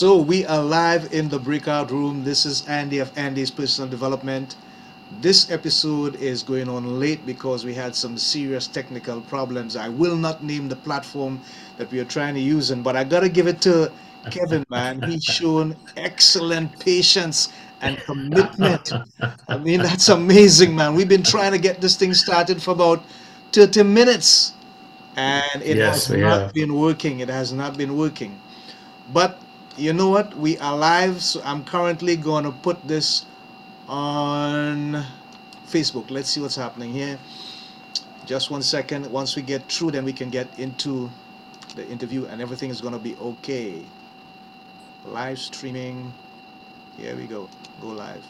So we are live in the breakout room. This is Andy of Andy's Personal Development. This episode is going on late because we had some serious technical problems. I will not name the platform that we are trying to use, in, but I gotta give it to Kevin, man. He's shown excellent patience and commitment. I mean, that's amazing, man. We've been trying to get this thing started for about 30 minutes, and it Yes, has not have. been working. It has not been working. But you know what? We are live, so I'm currently going to put this on Facebook. Let's see what's happening here. Just one second. Once we get through, then we can get into the interview and everything is going to be okay. Live streaming. Here we go. Go live.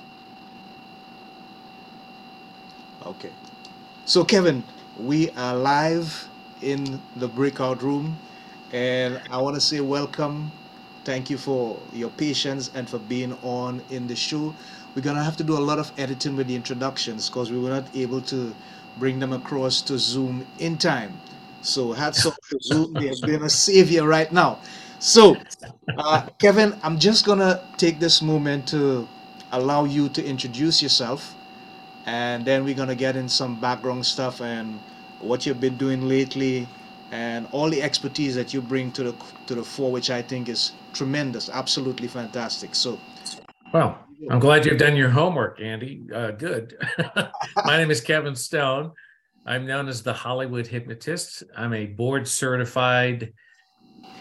Okay. So, Kevin, we are live in the breakout room, and I want to say welcome. Thank you for your patience and for being on in the show. We're going to have to do a lot of editing with the introductions because we were not able to bring them across to Zoom in time. So, hats off to Zoom. They have been a savior right now. So, uh, Kevin, I'm just going to take this moment to allow you to introduce yourself and then we're gonna get in some background stuff and what you've been doing lately and all the expertise that you bring to the to the fore, which I think is tremendous, absolutely fantastic. So, Well, I'm glad you've done your homework, Andy. Uh, good. My name is Kevin Stone. I'm known as the Hollywood Hypnotist. I'm a board certified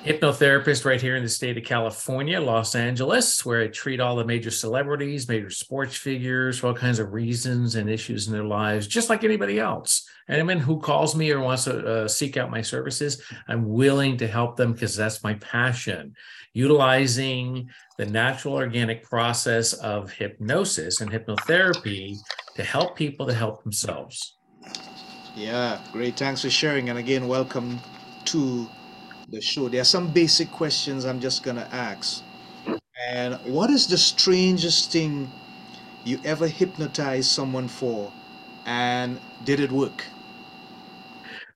hypnotherapist right here in the state of California, Los Angeles, where I treat all the major celebrities, major sports figures for all kinds of reasons and issues in their lives, just like anybody else. Anyone who calls me or wants to uh, seek out my services, I'm willing to help them because that's my passion. Utilizing the natural organic process of hypnosis and hypnotherapy to help people to help themselves. yeah, great. Thanks for sharing. And again, welcome to the show. There are some basic questions I'm just gonna ask. And what is the strangest thing you ever hypnotized someone for, and did it work?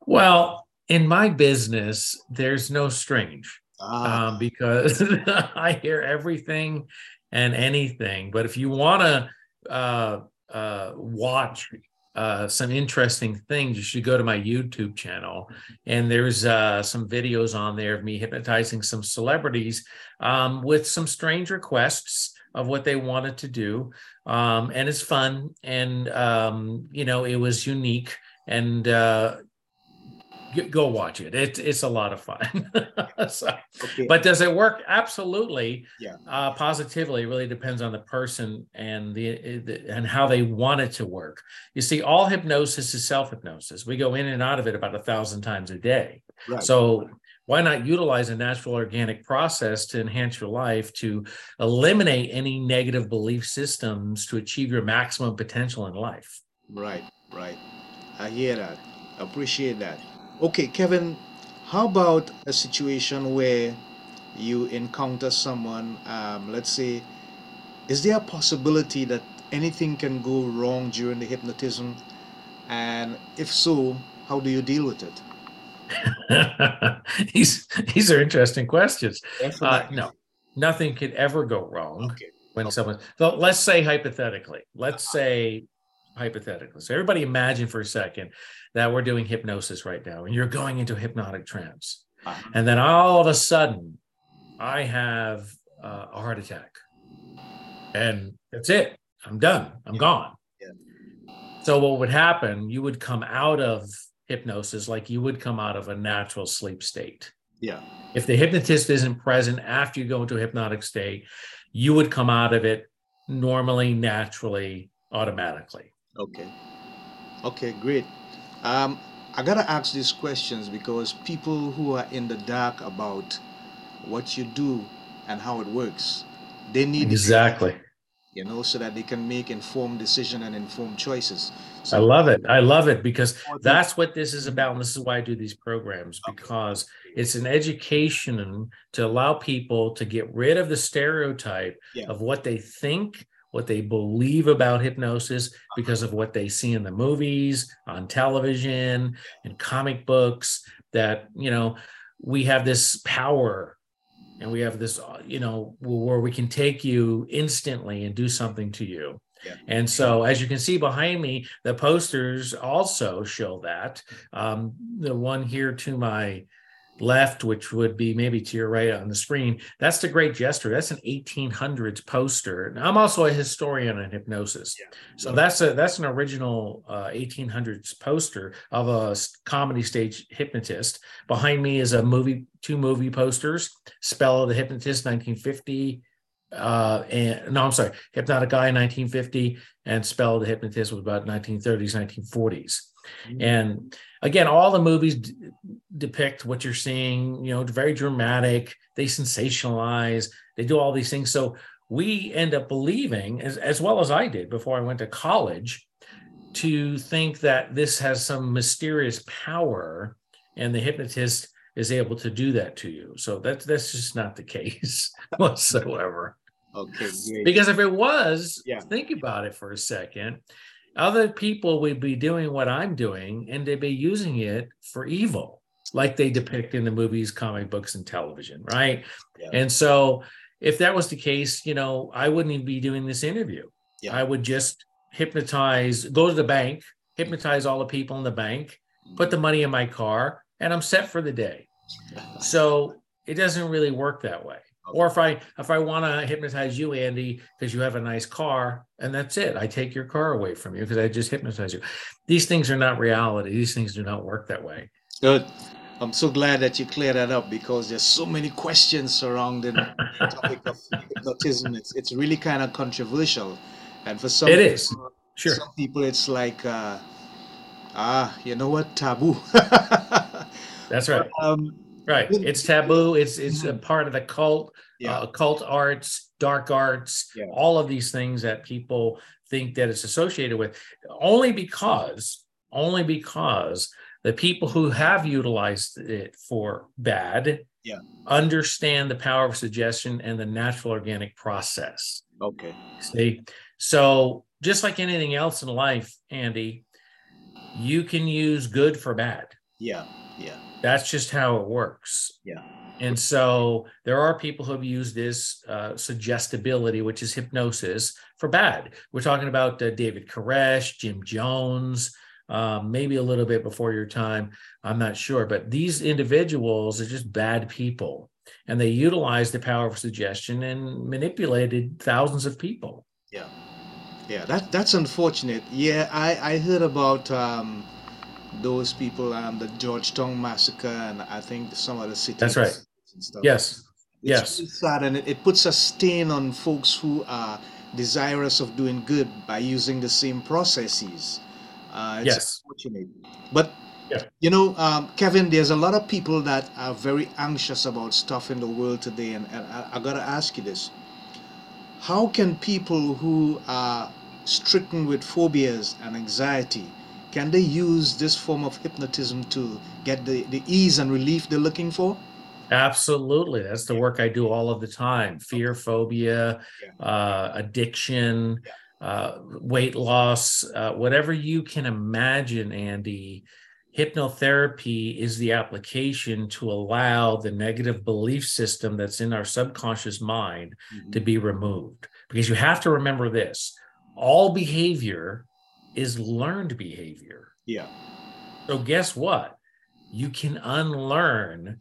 Well, in my business, there's no strange. Ah, um, because I hear everything and anything. But if you want to uh, uh, watch uh, some interesting things, you should go to my YouTube channel. And there's uh, some videos on there of me hypnotizing some celebrities um, with some strange requests of what they wanted to do. Um, and it's fun. And, um, you know, it was unique. And uh, go watch it. It's it's a lot of fun. so, okay. but does it work? Absolutely. Yeah. Uh, positively, it really depends on the person and the, the and how they want it to work. You see, all hypnosis is self hypnosis. We go in and out of it about a thousand times a day. Right. So why not utilize a natural organic process to enhance your life to eliminate any negative belief systems to achieve your maximum potential in life? Right, right. I hear that. Appreciate that. Okay, Kevin, how about a situation where you encounter someone, um, let's say, is there a possibility that anything can go wrong during the hypnotism? And if so, how do you deal with it? these these are interesting questions. Uh, no, nothing could ever go wrong Okay. when someone. So let's say hypothetically, let's say hypothetically. So everybody imagine for a second that we're doing hypnosis right now, and you're going into hypnotic trance, Uh-huh. and then all of a sudden, I have uh, a heart attack, and that's it. I'm done. I'm Yeah. gone. Yeah. So what would happen? You would come out of hypnosis like you would come out of a natural sleep state. Yeah. If the hypnotist isn't present after you go into a hypnotic state, you would come out of it normally, naturally, automatically. Okay. Okay, great. Um, I gotta ask these questions because people who are in the dark about what you do and how it works, they need Exactly. you know, so that they can make informed decision and informed choices. I love it. I love it because that's what this is about. And this is why I do these programs because it's an education to allow people to get rid of the stereotype Yeah. of what they think, what they believe about hypnosis because of what they see in the movies, on television, and comic books that, you know, we have this power and we have this uh, you know where we can take you instantly and do something to you Yeah. and so as you can see behind me the posters also show that um, the one here to my left which would be maybe to your right on the screen. That's the great jester. That's an 1800s poster. And i'm also a historian on hypnosis. Yeah. so that's a that's an original uh, 1800s poster of a comedy stage hypnotist. Behind me is a movie two movie posters spell of the hypnotist 1950 uh and no i'm sorry Hypnotic Eye 1950 and spell of the hypnotist was about 1930s 1940s Mm-hmm. and again all the movies d- depict what you're seeing you know very dramatic they sensationalize they do all these things so we end up believing as, as well as i did before i went to college to think that this has some mysterious power and the hypnotist is able to do that to you so that's that's just not the case whatsoever Okay, great. because if it was, Yeah. think about it for a second. Other people would be doing what I'm doing and they'd be using it for evil, like they depict in the movies, comic books, and television, right? Yeah. And so, if that was the case, you know, I wouldn't even be doing this interview. Yeah. I would just hypnotize, go to the bank, hypnotize all the people in the bank, put the money in my car, and I'm set for the day. So it doesn't really work that way. Or if I if I want to hypnotize you, Andy, because you have a nice car, and that's it, I take your car away from you because I just hypnotize you. These things are not reality. These things do not work that way. Good. I'm so glad that you cleared that up because there's so many questions surrounding the topic of hypnotism. It's it's really kind of controversial, and for some It is. people- Sure. some people it's like uh, ah, you know what, taboo. That's right. um, Right. It's taboo. It's it's a Mhm. part of the cult, yeah, uh, occult arts, dark arts, Yeah. all of these things that people think that it's associated with, only because, only because the people who have utilized it for bad Yeah. understand the power of suggestion and the natural organic process. okay, See, so just like anything else in life, Andy, you can use good for bad. yeah, yeah, That's just how it works. Yeah. And so there are people who have used this uh, suggestibility, which is hypnosis, for bad. We're talking about uh, David Koresh, Jim Jones, um, maybe a little bit before your time. I'm not sure. But these individuals are just bad people. And they utilized the power of suggestion and manipulated thousands of people. yeah, yeah. That that's unfortunate. Yeah, I I heard about um, those people um, the Georgetown massacre, and I think some other cities. That's right. and stuff. Yes. It's Yes. really sad, and it, it puts a stain on folks who are desirous of doing good by using the same processes. Uh, it's Yes. unfortunate. But, Yeah. you know, um, Kevin, there's a lot of people that are very anxious about stuff in the world today, and, and I, I got to ask you this. How can people who are stricken with phobias and anxiety, can they use this form of hypnotism to get the, the ease and relief they're looking for? Absolutely. That's the work I do all of the time. Fear, phobia, uh, addiction, uh, weight loss, uh, whatever you can imagine, Andy. Hypnotherapy is the application to allow the negative belief system that's in our subconscious mind to be removed. Because you have to remember this all behavior is learned behavior. Yeah. So, guess what? You can unlearn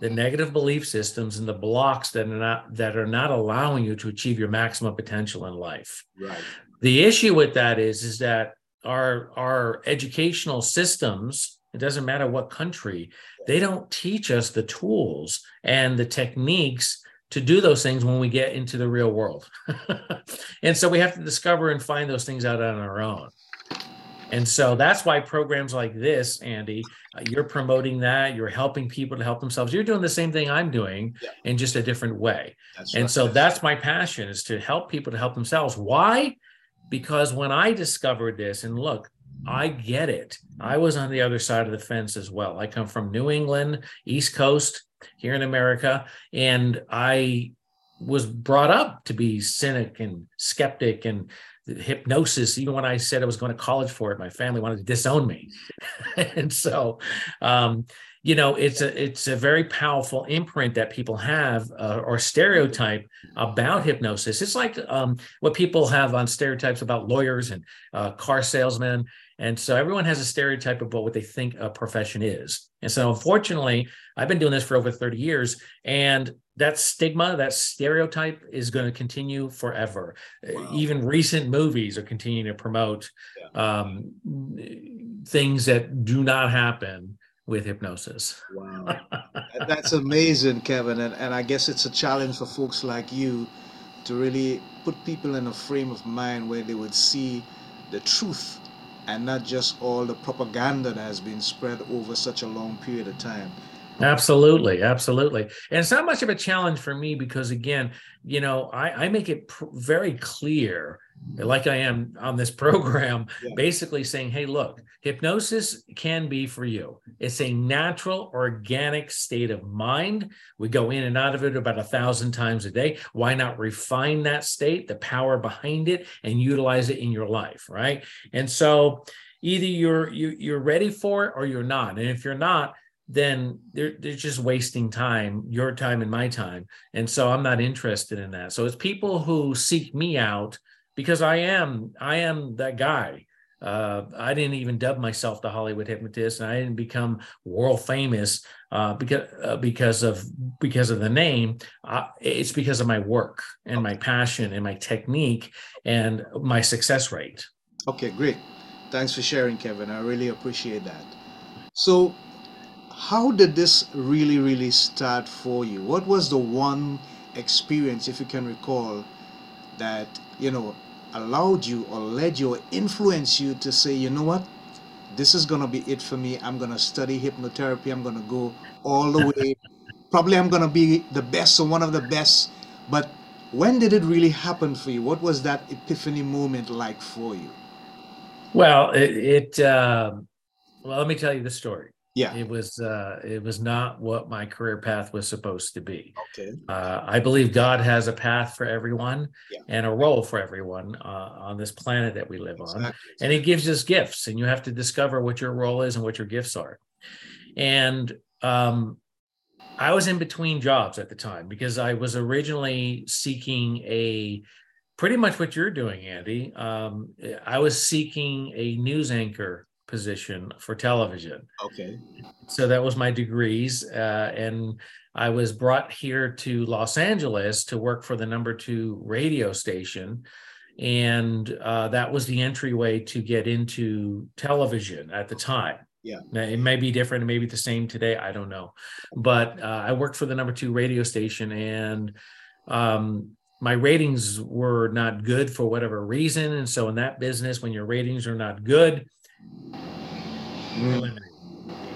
the negative belief systems and the blocks that are not that are not allowing you to achieve your maximum potential in life. Right. The issue with that is is that our our educational systems, it doesn't matter what country, they don't teach us the tools and the techniques to do those things when we get into the real world. and so we have to discover and find those things out on our own. And so that's why programs like this, Andy, uh, you're promoting that, you're helping people to help themselves. You're doing the same thing I'm doing Yeah. in just a different way. That's And right. so that's my passion is to help people to help themselves. Why? Because when I discovered this, and look, I get it. I was on the other side of the fence as well. I come from New England, East Coast, here in America, and I was brought up to be cynic and skeptic and hypnosis. Even when I said I was going to college for it, my family wanted to disown me. and so, um, you know it's a it's a very powerful imprint that people have uh, or stereotype about hypnosis it's like um, what people have on stereotypes about lawyers and uh, car salesmen and so everyone has a stereotype about what they think a profession is and so unfortunately i've been doing this for over 30 years and that stigma that stereotype is going to continue forever wow. even recent movies are continuing to promote yeah. um, things that do not happen with hypnosis. Wow. That's amazing, Kevin. And, and I guess it's a challenge for folks like you to really put people in a frame of mind where they would see the truth and not just all the propaganda that has been spread over such a long period of time. Absolutely, absolutely. And it's not much of a challenge for me because, again, you know, I, I make it pr- very clear like I am on this program, yeah. basically saying, hey, look, hypnosis can be for you. It's a natural, organic state of mind. We go in and out of it about a thousand times a day. Why not refine that state, the power behind it, and utilize it in your life, right? And so either you're you, you're ready for it or you're not. And if you're not, then they're, they're just wasting time, your time and my time. And so I'm not interested in that. So it's people who seek me out because I am I am that guy. Uh, I didn't even dub myself the Hollywood hypnotist, and I didn't become world famous uh, because uh, because of because of the name. It's because of my work and my passion and my technique and my success rate. Okay, great. Thanks for sharing, Kevin. I really appreciate that. So, how did this really, really start for you? What was the one experience, if you can recall, that you know allowed you or led you or influenced you to say you know what? This is going to be it for me. I'm going to study hypnotherapy. I'm going to go all the way. Probably i'm going to be the best or one of the best. But when did it really happen for you? What was that epiphany moment like for you? Well it, it uh, well let me tell you the story yeah. It was uh it was not what my career path was supposed to be. Okay. Uh, i believe god has a path for everyone yeah. and a role for everyone uh, on this planet that we live exactly. on and he gives us gifts and you have to discover what your role is and what your gifts are. And um i was in between jobs at the time because i was originally seeking a pretty much what you're doing andy um, i was seeking a news anchor position for television. Okay. So that was my degrees. Uh, and I was brought here to Los Angeles to work for the number two radio station. And uh, that was the entryway to get into television at the time. Yeah. Now, it may be different, it may be the same today. I don't know. But uh, I worked for the number two radio station and um, my ratings were not good for whatever reason. And so in that business, when your ratings are not good,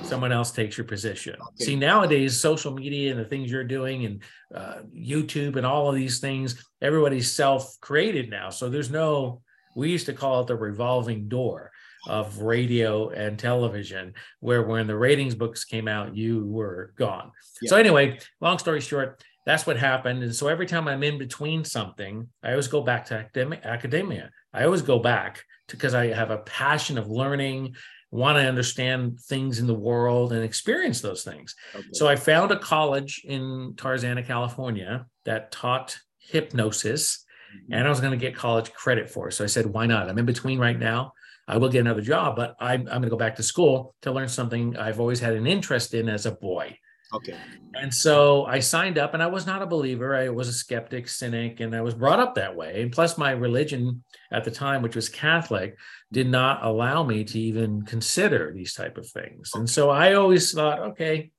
Someone else takes your position. Okay. See, nowadays, social media and the things you're doing, and uh, YouTube, and all of these things, everybody's self-created now. So there's no. We used to call it the revolving door of radio and television, where when the ratings books came out, you were gone. Yeah. So anyway, long story short, that's what happened. And so every time I'm in between something, I always go back to academia. I always go back because I have a passion of learning want to understand things in the world and experience those things. Okay. So I found a college in Tarzana, California that taught hypnosis mm-hmm. and I was going to get college credit for. It. So I said, why not? I'm in between right now. I will get another job, but I'm, I'm going to go back to school to learn something I've always had an interest in as a boy. Okay. And so I signed up and I was not a believer. I was a skeptic, cynic, and I was brought up that way. And plus, my religion at the time, which was Catholic, did not allow me to even consider these type of things. And so I always thought, okay,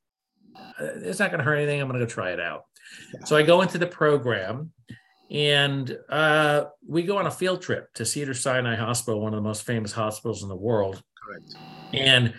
uh, it's not going to hurt anything. I'm going to go try it out. So I go into the program and uh, we go on a field trip to Cedar Sinai Hospital, one of the most famous hospitals in the world. Correct. And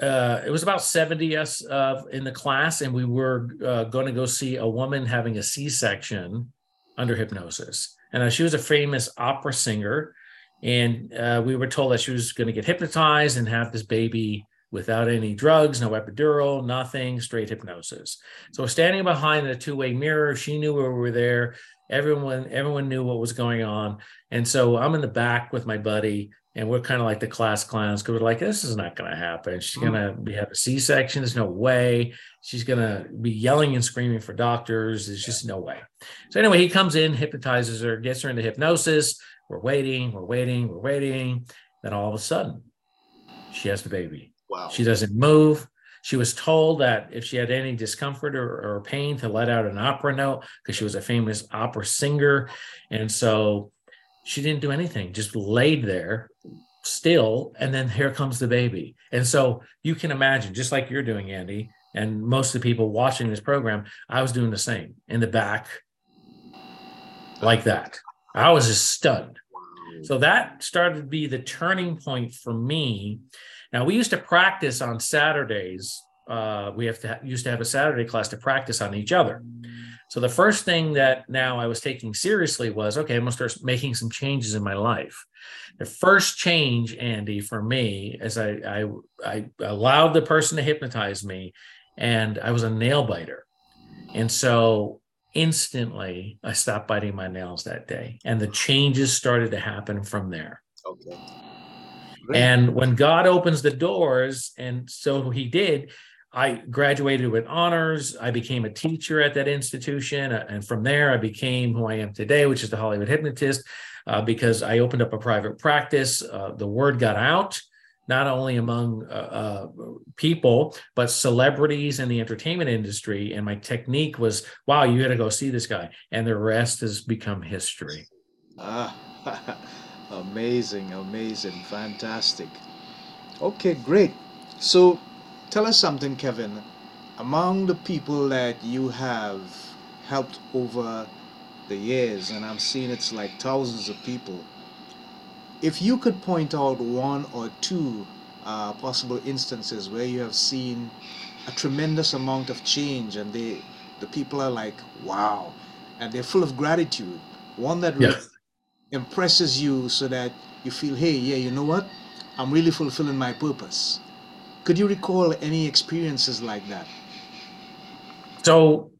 uh, it was about 70 us uh, in the class, and we were uh, going to go see a woman having a C section under hypnosis. And uh, she was a famous opera singer. And uh, we were told that she was going to get hypnotized and have this baby without any drugs, no epidural, nothing, straight hypnosis. So standing behind the two way mirror, she knew we were there. Everyone, everyone knew what was going on. And so I'm in the back with my buddy, and we're kind of like the class clowns because we're like, this is not going to happen. She's going to be have a C-section. There's no way. She's going to be yelling and screaming for doctors. There's just no way. So anyway, he comes in, hypnotizes her, gets her into hypnosis. We're waiting, we're waiting, we're waiting. Then all of a sudden, she has the baby. Wow. She doesn't move. She was told that if she had any discomfort or, or pain, to let out an opera note because she was a famous opera singer. And so she didn't do anything, just laid there still. And then here comes the baby. And so you can imagine, just like you're doing, Andy, and most of the people watching this program, I was doing the same in the back, like that. I was just stunned. So that started to be the turning point for me. Now we used to practice on Saturdays. Uh, we have to ha- used to have a Saturday class to practice on each other. So the first thing that now I was taking seriously was okay, I'm gonna start making some changes in my life. The first change, Andy, for me, is I I, I allowed the person to hypnotize me, and I was a nail biter, and so instantly I stopped biting my nails that day, and the changes started to happen from there. Okay. And when God opens the doors, and so He did, I graduated with honors. I became a teacher at that institution. uh, And from there, I became who I am today, which is the Hollywood hypnotist, uh, because I opened up a private practice. Uh, the word got out, not only among uh, uh, people, but celebrities in the entertainment industry. And my technique was wow, you got to go see this guy. And the rest has become history. Ah, amazing, amazing, fantastic. Okay, great. So tell us something, Kevin. Among the people that you have helped over the years, and I'm seeing it's like thousands of people, if you could point out one or two uh, possible instances where you have seen a tremendous amount of change and they the people are like wow and they're full of gratitude. One that really impresses you so that you feel hey yeah you know what? I'm really fulfilling my purpose could you recall any experiences like that So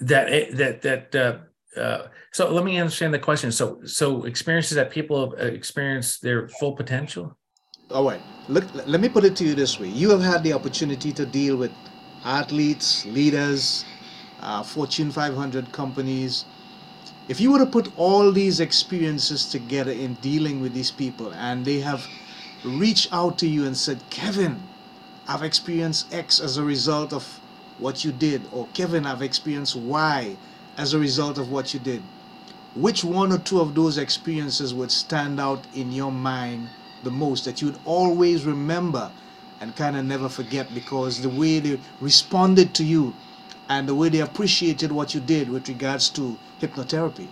that that that uh, uh, so let me understand the question. So so experiences that people have uh, experienced their full potential. all right look let me put it to you this way you have had the opportunity to deal with athletes leaders uh, fortune 500 companies if you were to put all these experiences together in dealing with these people and they have reached out to you and said kevin i've experienced x as a result of what you did or kevin i've experienced y as a result of what you did which one or two of those experiences would stand out in your mind the most that you'd always remember and kind of never forget because the way they responded to you and the way they appreciated what you did with regards to hypnotherapy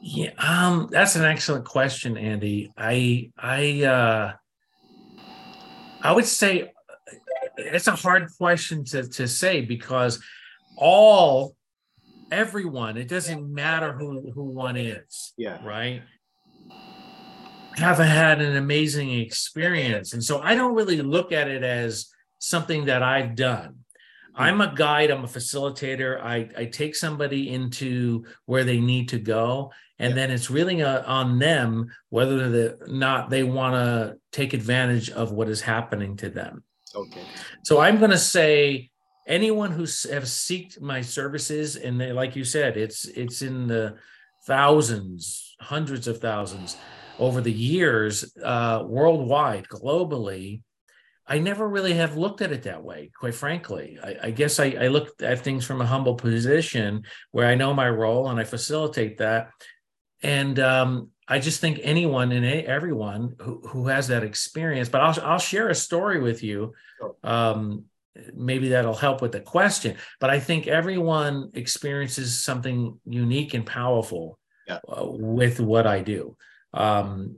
Yeah, um, that's an excellent question, Andy. I I uh, I would say it's a hard question to to say because all everyone it doesn't matter who who one is yeah. right? Have had an amazing experience. And so i don't really look at it as something that i've done i'm a guide i'm a facilitator i, I take somebody into where they need to go and Yeah. then it's really uh on them whether the not they want to take advantage of what is happening to them okay so I'm going to say anyone who have seeked my services, and they, like you said, it's it's in the thousands, hundreds of thousands over the years, uh, worldwide, globally. I never really have looked at it that way, quite frankly. I, I guess I, I look at things from a humble position where I know my role and I facilitate that. And um, I just think anyone and everyone who, who has that experience, but I'll, I'll share a story with you. Sure. Um, maybe that'll help with the question, but I think everyone experiences something unique and powerful Yeah. uh, with what I do. Um,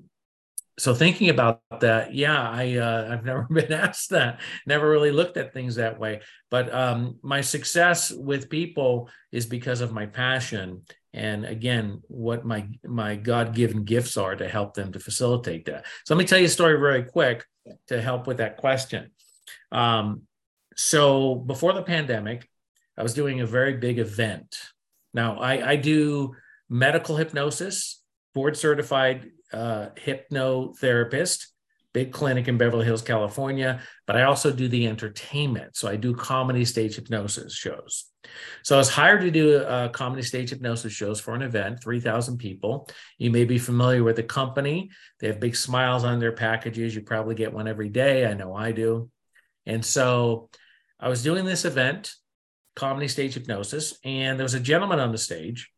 so thinking about that, yeah, I uh, I've never been asked that, never really looked at things that way. But um, my success with people is because of my passion, and again, what my my God given gifts are to help them to facilitate that. So let me tell you a story very quick to help with that question. Um, so before the pandemic, I was doing a very big event, Now, I, I do medical hypnosis, board certified uh, hypnotherapist, big clinic in Beverly Hills, California, but I also do the entertainment. So I do comedy stage hypnosis shows. So I was hired to do a comedy stage hypnosis shows for an event, 3,000 people. You may be familiar with the company. They have big smiles on their packages. You probably get one every day. I know I do. And so I was doing this event, comedy stage hypnosis, and there was a gentleman on the stage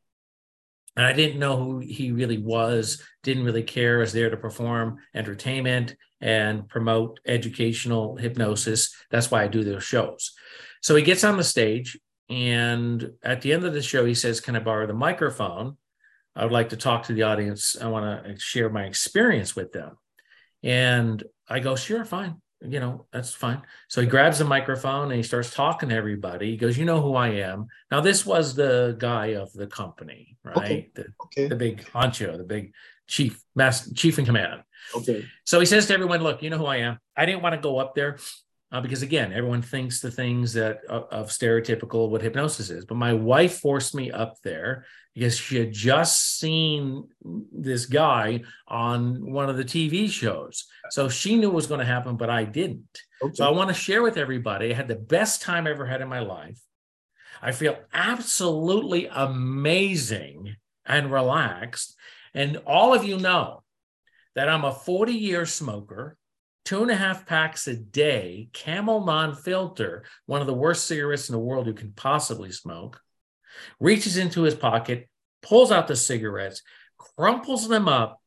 and I didn't know who he really was, didn't really care, was there to perform entertainment and promote educational hypnosis. That's why I do those shows. So he gets on the stage, and at the end of the show, he says, Can I borrow the microphone? I would like to talk to the audience. I want to share my experience with them. And I go, Sure, fine you know, that's fine. So he grabs the microphone and he starts talking to everybody. He goes, You know who I am. Now, this was the guy of the company, right? Okay. The, okay. the big honcho, the big chief, master, chief in command. Okay. So he says to everyone, Look, you know who I am. I didn't want to go up there uh, because, again, everyone thinks the things that uh, of stereotypical what hypnosis is. But my wife forced me up there because she had just seen this guy on one of the TV shows. So she knew what was going to happen, but I didn't. Okay. So I want to share with everybody. I had the best time I ever had in my life. I feel absolutely amazing and relaxed. And all of you know that I'm a 40 year smoker, two and a half packs a day, camel non filter, one of the worst cigarettes in the world you can possibly smoke reaches into his pocket, pulls out the cigarettes, crumples them up,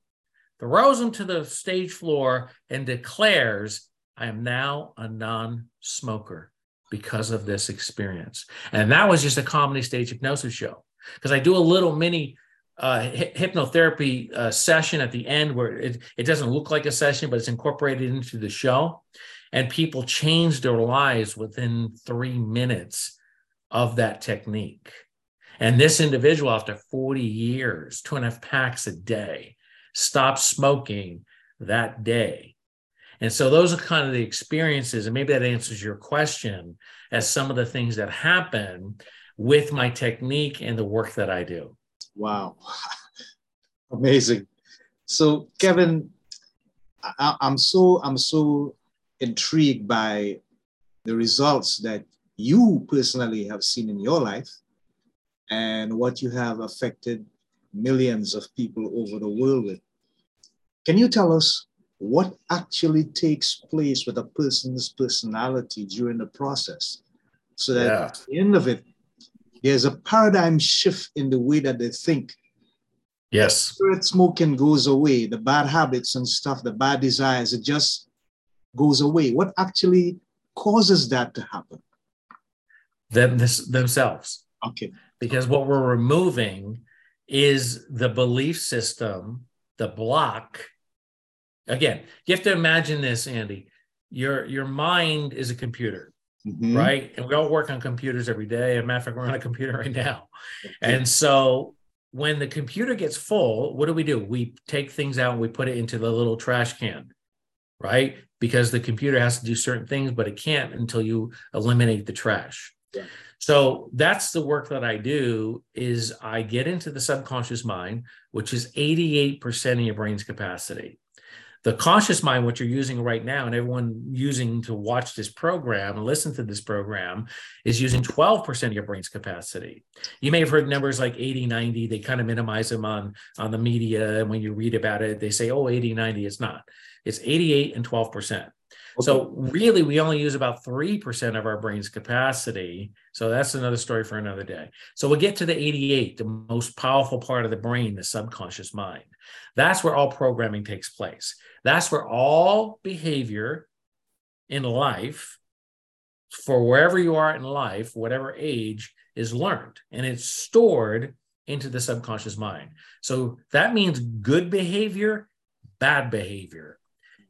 throws them to the stage floor, and declares, I am now a non smoker because of this experience. And that was just a comedy stage hypnosis show. Because I do a little mini uh, hypnotherapy uh, session at the end where it, it doesn't look like a session, but it's incorporated into the show. And people change their lives within three minutes of that technique. And this individual, after 40 years, two and a half packs a day, stopped smoking that day. And so those are kind of the experiences, and maybe that answers your question as some of the things that happen with my technique and the work that I do. Wow. Amazing. So Kevin, I, I'm so I'm so intrigued by the results that you personally have seen in your life and what you have affected millions of people over the world with. Can you tell us what actually takes place with a person's personality during the process so that yeah. at the end of it, there's a paradigm shift in the way that they think. Yes. Cigarette smoking goes away, the bad habits and stuff, the bad desires, it just goes away. What actually causes that to happen? Them, this, themselves. Okay because what we're removing is the belief system, the block. Again, you have to imagine this, Andy. Your your mind is a computer, mm-hmm. right? And we all work on computers every day. As a matter of fact, we're on a computer right now. And so when the computer gets full, what do we do? We take things out and we put it into the little trash can, right? Because the computer has to do certain things, but it can't until you eliminate the trash. So that's the work that I do is I get into the subconscious mind, which is 88% of your brain's capacity. The conscious mind, what you're using right now, and everyone using to watch this program and listen to this program, is using 12% of your brain's capacity. You may have heard numbers like 80, 90. They kind of minimize them on, on the media. And when you read about it, they say, oh, 80, 90. It's not. It's 88 and 12%. So really, we only use about 3% of our brain's capacity. So that's another story for another day. So we'll get to the 88, the most powerful part of the brain, the subconscious mind. That's where all programming takes place. That's where all behavior in life, for wherever you are in life, whatever age, is learned and it's stored into the subconscious mind. So that means good behavior, bad behavior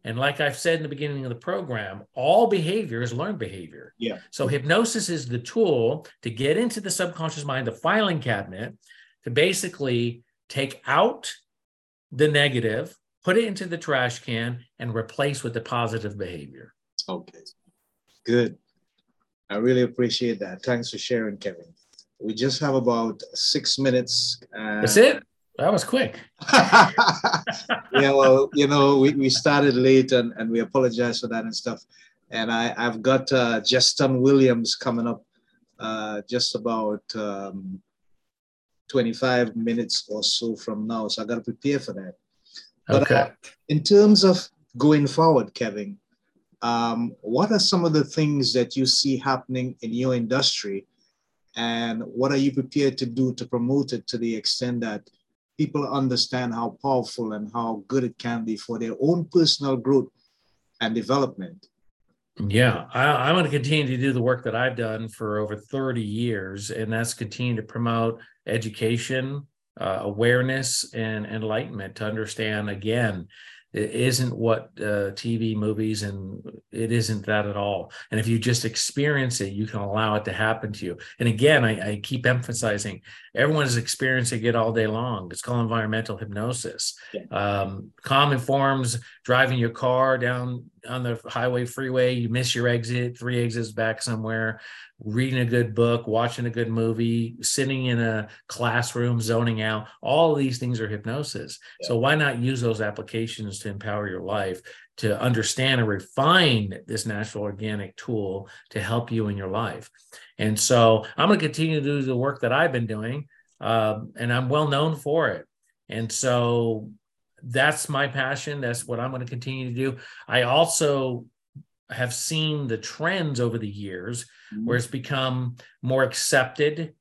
and like I've said in the beginning of the program, all behavior is learned behavior. Yeah. So hypnosis is the tool to get into the subconscious mind, the filing cabinet, to basically take out the negative, put it into the trash can, and replace with the positive behavior. Okay. Good. I really appreciate that. Thanks for sharing, Kevin. we just have about six minutes. Uh, That's it. That was quick. yeah, well, you know, we, we started late and, and we apologize for that and stuff. And I, I've got uh, Justin Williams coming up uh, just about um, 25 minutes or so from now. So I got to prepare for that. But, okay. Uh, in terms of going forward, Kevin, um, what are some of the things that you see happening in your industry? And what are you prepared to do to promote it to the extent that people understand how powerful and how good it can be for their own personal growth and development? Yeah, I, am going to continue to do the work that I've done for over 30 years, and that's continue to promote education, uh, awareness, and enlightenment to understand again it isn't what uh, TV, movies, and it isn't that at all. And if you just experience it, you can allow it to happen to you. And again, I, I keep emphasizing everyone is experiencing it all day long. It's called environmental hypnosis. Yeah. Um, common forms driving your car down on the highway freeway, you miss your exit, three exits back somewhere reading a good book, watching a good movie, sitting in a classroom, zoning out. All of these things are hypnosis. Yeah. So why not use those applications to empower your life to understand and refine this natural organic tool to help you in your life? And so I'm going to continue to do the work that I've been doing, um, and I'm well known for it. And so that's my passion. That's what I'm going to continue to do. I also have seen the trends over the years mm-hmm. where it's become more accepted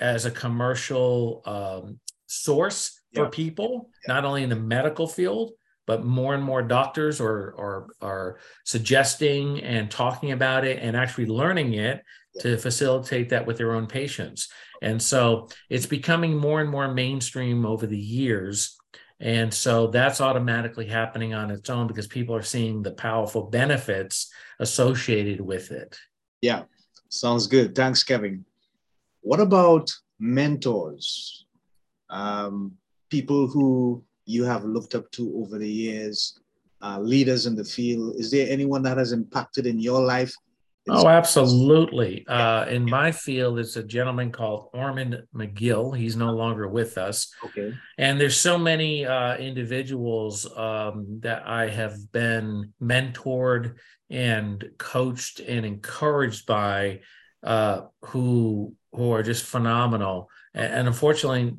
as a commercial um, source for people, not only in the medical field, but more and more doctors are, are, are suggesting and talking about it and actually learning it to facilitate that with their own patients. And so it's becoming more and more mainstream over the years and so that's automatically happening on its own because people are seeing the powerful benefits associated with it. Yeah, sounds good. Thanks, Kevin. What about mentors? Um, people who you have looked up to over the years, uh, leaders in the field. Is there anyone that has impacted in your life Oh, absolutely. Uh, in my field, it's a gentleman called Ormond McGill. He's no longer with us. Okay. And there's so many uh, individuals um, that I have been mentored and coached and encouraged by uh, who who are just phenomenal. And, and unfortunately,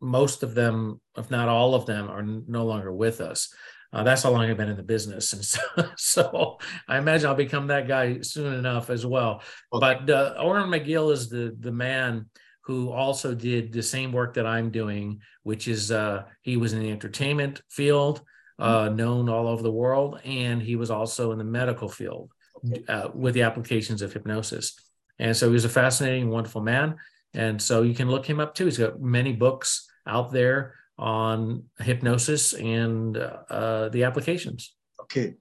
most of them, if not all of them, are no longer with us. Uh, that's how long I've been in the business, and so, so, I imagine I'll become that guy soon enough as well. Okay. But uh, Ormond McGill is the the man who also did the same work that I'm doing, which is uh, he was in the entertainment field, uh, mm-hmm. known all over the world, and he was also in the medical field uh, with the applications of hypnosis. And so he was a fascinating, wonderful man. And so you can look him up too. He's got many books out there on hypnosis and uh, the applications. Okay,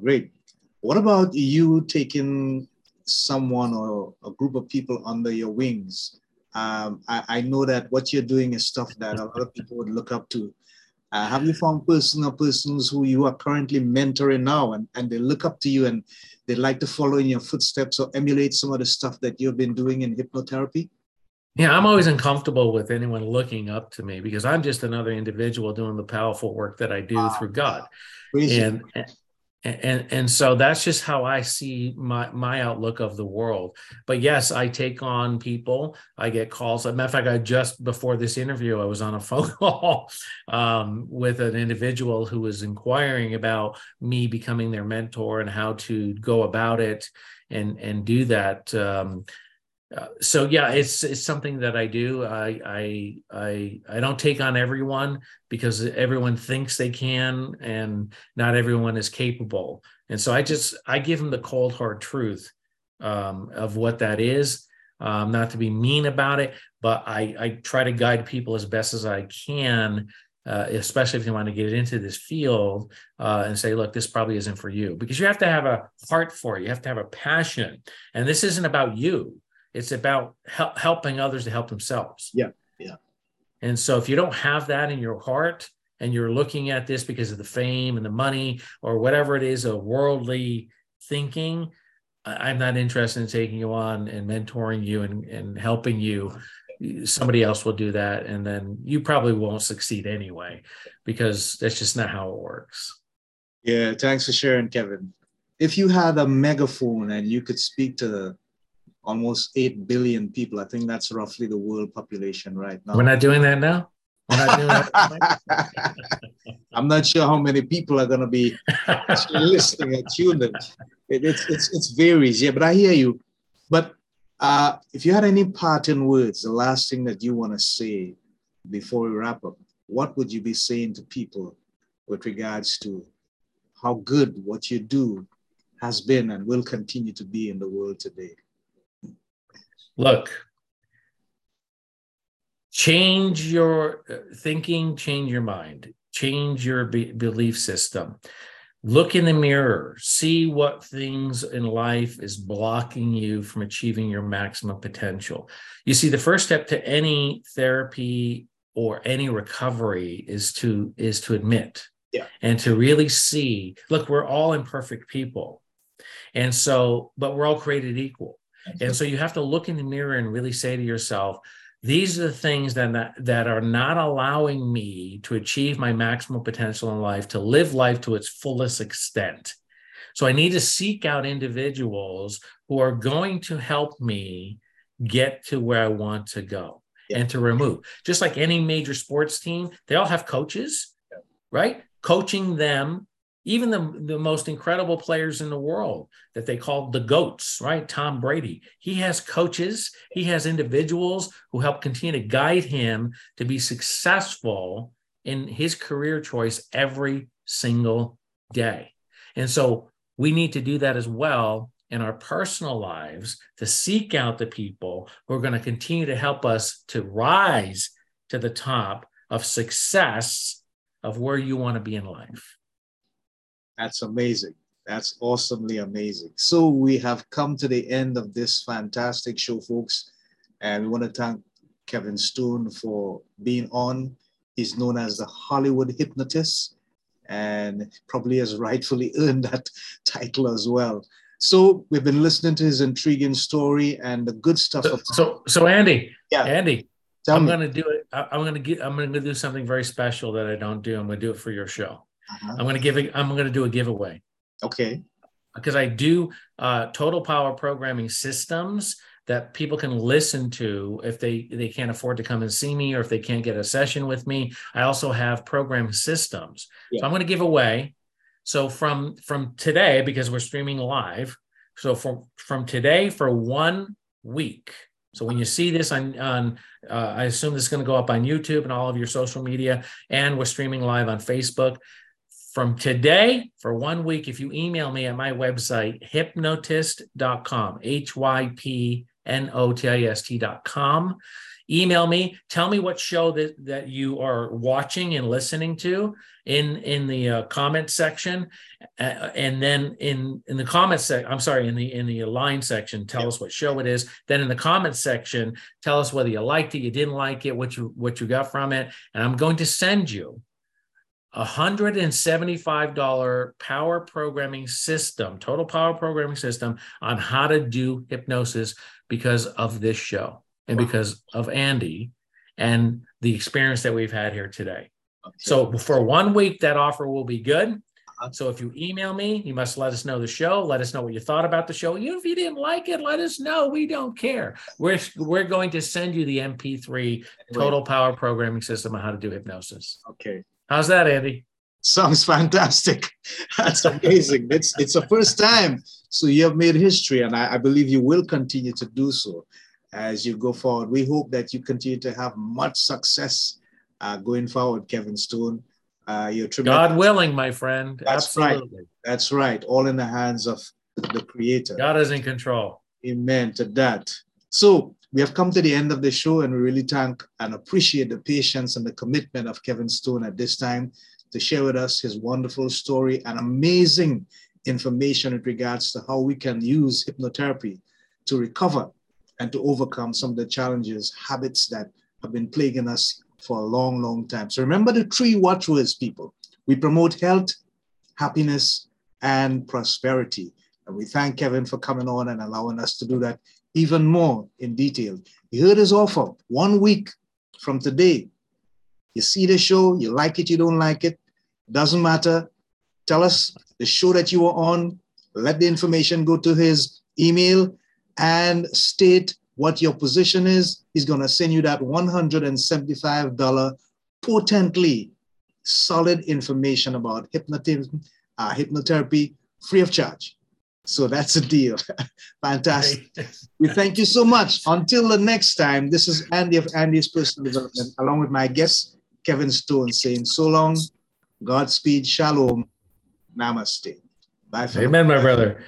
great. What about you taking someone or a group of people under your wings? Um, I, I, know that what you're doing is stuff that a lot of people would look up to. Uh, have you found person or persons who you are currently mentoring now and, and they look up to you and they like to follow in your footsteps or emulate some of the stuff that you've been doing in hypnotherapy? Yeah, I'm always uncomfortable with anyone looking up to me because I'm just another individual doing the powerful work that I do wow. through God. And, and and so that's just how I see my my outlook of the world. But yes, I take on people. I get calls. As a matter of fact, I just before this interview, I was on a phone call um, with an individual who was inquiring about me becoming their mentor and how to go about it and and do that. Um, uh, so yeah, it's it's something that I do. I I I I don't take on everyone because everyone thinks they can, and not everyone is capable. And so I just I give them the cold hard truth um, of what that is. Um, not to be mean about it, but I I try to guide people as best as I can. Uh, especially if you want to get into this field uh, and say, look, this probably isn't for you, because you have to have a heart for it. You have to have a passion, and this isn't about you it's about hel- helping others to help themselves. Yeah. Yeah. And so if you don't have that in your heart and you're looking at this because of the fame and the money or whatever it is, a worldly thinking, I'm not interested in taking you on and mentoring you and, and helping you. Somebody else will do that. And then you probably won't succeed anyway, because that's just not how it works. Yeah, thanks for sharing, Kevin. If you had a megaphone and you could speak to almost 8 billion people, I think that's roughly the world population right now. We're not doing that now? We're not doing that. I'm not sure how many people are going to be listening and tuned in. It, it's, it's, it's varies, yeah, but I hear you. But uh, if you had any parting words, the last thing that you want to say before we wrap up, what would you be saying to people with regards to how good what you do has been and will continue to be in the world today? Look, change your uh, thinking, change your mind, change your be- belief system. Look in the mirror, see what things in life is blocking you from achieving your maximum potential. You see, the first step to any therapy or any recovery is to is to admit yeah. and to really see look we're all imperfect people and so but we're all created equal and so you have to look in the mirror and really say to yourself these are the things that, that are not allowing me to achieve my maximum potential in life to live life to its fullest extent so i need to seek out individuals who are going to help me get to where i want to go yeah. and to remove. Just like any major sports team, they all have coaches, yeah. right? Coaching them, even the, the most incredible players in the world that they call the GOATs, right? Tom Brady. He has coaches, he has individuals who help continue to guide him to be successful in his career choice every single day. And so we need to do that as well in our personal lives to seek out the people who are going to continue to help us to rise to the top of success of where you want to be in life. That's amazing. That's awesomely amazing. So we have come to the end of this fantastic show, folks. And we want to thank Kevin Stone for being on. He's known as the Hollywood hypnotist and probably has rightfully earned that title as well. So we've been listening to his intriguing story and the good stuff. So, so, so Andy, yeah, Andy, Tell I'm going to do it. I'm going to get. I'm going to do something very special that I don't do. I'm going to do it for your show. Uh-huh. I'm going to give it. I'm going to do a giveaway. Okay. Because I do uh, total power programming systems that people can listen to if they they can't afford to come and see me or if they can't get a session with me. I also have program systems. Yeah. So I'm going to give away so from from today, because we're streaming live, so from from today for one week. So when you see this on on, uh, I assume this is going to go up on YouTube and all of your social media, and we're streaming live on Facebook. From today for one week, if you email me at my website, hypnotist.com, H Y P N O T I S T.com, email me. Tell me what show that, that you are watching and listening to in in the uh, comment section. Uh, and then in in the comment section i'm sorry in the in the line section tell us what show it is. Then in the comment section tell us whether you liked it you didn't like it what you what you got from it. And i'm going to send you $175 power programming system, total power programming system on how to do hypnosis because of this show and because of Andy and the experience that we've had here today. Okay. So for one week, that offer will be good. Uh-huh. So if you email me, you must let us know the show. Let us know what you thought about the show. Even if you didn't like it, let us know. We don't care. We're we're going to send you the MP3 Total Power Programming System on how to do hypnosis. Okay. How's that, Andy? Sounds fantastic. That's amazing. it's it's the first time. So you have made history, and I, I believe you will continue to do so as you go forward. We hope that you continue to have much success uh, going forward, Kevin Stone. Uh, you're God willing, my friend. That's Absolutely. right. That's right. All in the hands of the Creator. God is in control. Amen to that. So we have come to the end of the show, and we really thank and appreciate the patience and the commitment of Kevin Stone at this time to share with us his wonderful story and amazing information in regards to how we can use hypnotherapy to recover and to overcome some of the challenges, habits that have been plaguing us for a long, long time. So remember the three watchwords, people. We promote health, happiness, and prosperity. And we thank Kevin for coming on and allowing us to do that even more in detail. You heard his offer one week from today. You see the show, you like it, you don't like it, doesn't matter. Tell us the show that you were on, let the information go to his email and state what your position is. He's going to send you that $175 potently solid information about hypnotism, uh, hypnotherapy free of charge. So that's a deal. Fantastic. we thank you so much. Until the next time, this is Andy of Andy's Personal Development, along with my guest, Kevin Stone, saying so long, Godspeed, Shalom, Namaste. Bye. Amen, my brother.